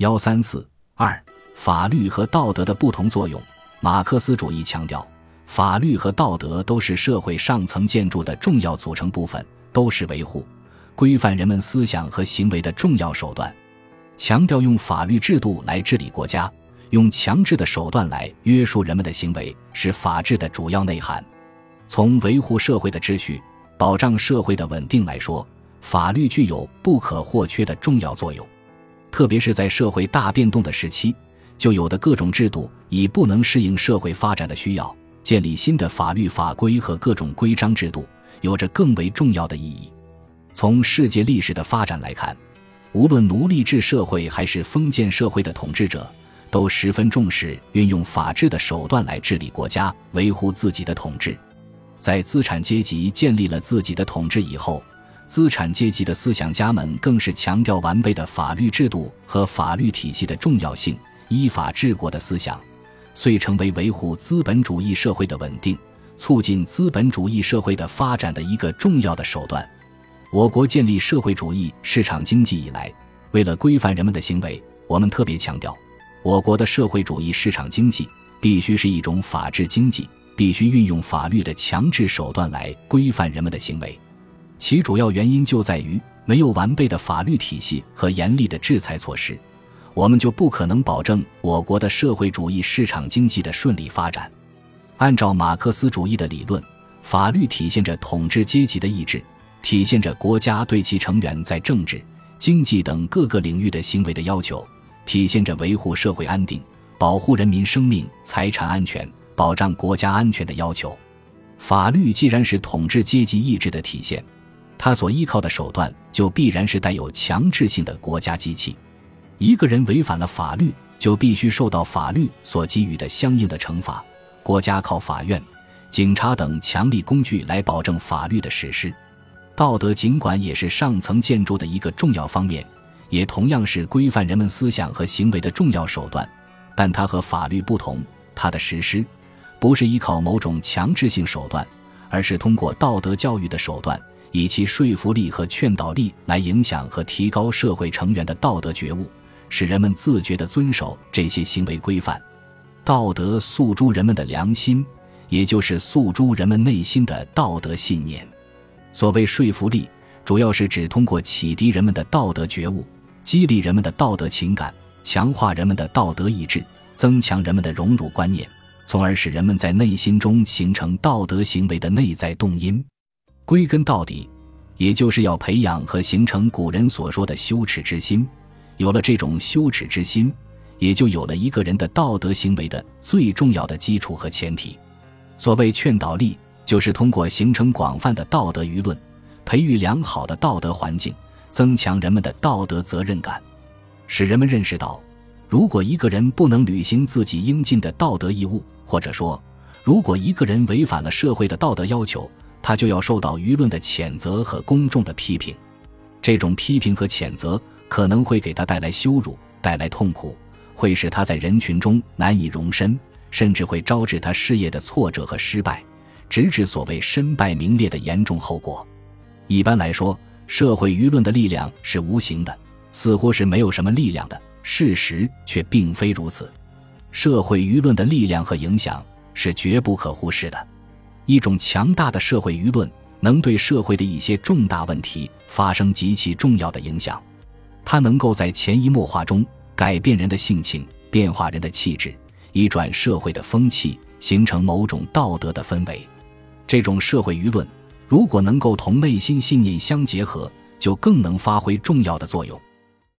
幺三四二，法律和道德的不同作用。马克思主义强调，法律和道德都是社会上层建筑的重要组成部分，都是维护、规范人们思想和行为的重要手段。强调用法律制度来治理国家，用强制的手段来约束人们的行为，是法治的主要内涵。从维护社会的秩序、保障社会的稳定来说，法律具有不可或缺的重要作用。特别是在社会大变动的时期，就有的各种制度已不能适应社会发展的需要，建立新的法律法规和各种规章制度，有着更为重要的意义。从世界历史的发展来看，无论奴隶制社会还是封建社会的统治者，都十分重视运用法治的手段来治理国家，维护自己的统治。在资产阶级建立了自己的统治以后，资产阶级的思想家们更是强调完备的法律制度和法律体系的重要性，依法治国的思想，遂成为维护资本主义社会的稳定、促进资本主义社会的发展的一个重要的手段。我国建立社会主义市场经济以来，为了规范人们的行为，我们特别强调，我国的社会主义市场经济必须是一种法治经济，必须运用法律的强制手段来规范人们的行为。其主要原因就在于没有完备的法律体系和严厉的制裁措施，我们就不可能保证我国的社会主义市场经济的顺利发展。按照马克思主义的理论，法律体现着统治阶级的意志，体现着国家对其成员在政治、经济等各个领域的行为的要求，体现着维护社会安定、保护人民生命财产安全、保障国家安全的要求。法律既然是统治阶级意志的体现，他所依靠的手段就必然是带有强制性的国家机器。一个人违反了法律，就必须受到法律所给予的相应的惩罚。国家靠法院、警察等强力工具来保证法律的实施。道德尽管也是上层建筑的一个重要方面，也同样是规范人们思想和行为的重要手段，但它和法律不同，它的实施不是依靠某种强制性手段，而是通过道德教育的手段。以其说服力和劝导力来影响和提高社会成员的道德觉悟，使人们自觉地遵守这些行为规范。道德诉诸人们的良心，也就是诉诸人们内心的道德信念。所谓说服力，主要是指通过启迪人们的道德觉悟，激励人们的道德情感，强化人们的道德意志，增强人们的荣辱观念，从而使人们在内心中形成道德行为的内在动因。归根到底，也就是要培养和形成古人所说的羞耻之心。有了这种羞耻之心，也就有了一个人的道德行为的最重要的基础和前提。所谓劝导力，就是通过形成广泛的道德舆论，培育良好的道德环境，增强人们的道德责任感，使人们认识到，如果一个人不能履行自己应尽的道德义务，或者说，如果一个人违反了社会的道德要求，他就要受到舆论的谴责和公众的批评，这种批评和谴责可能会给他带来羞辱，带来痛苦，会使他在人群中难以容身，甚至会招致他事业的挫折和失败，直至所谓身败名裂的严重后果。一般来说，社会舆论的力量是无形的，似乎是没有什么力量的。事实却并非如此，社会舆论的力量和影响是绝不可忽视的。一种强大的社会舆论能对社会的一些重大问题发生极其重要的影响，它能够在潜移默化中改变人的性情，变化人的气质，移转社会的风气，形成某种道德的氛围。这种社会舆论如果能够同内心信念相结合，就更能发挥重要的作用。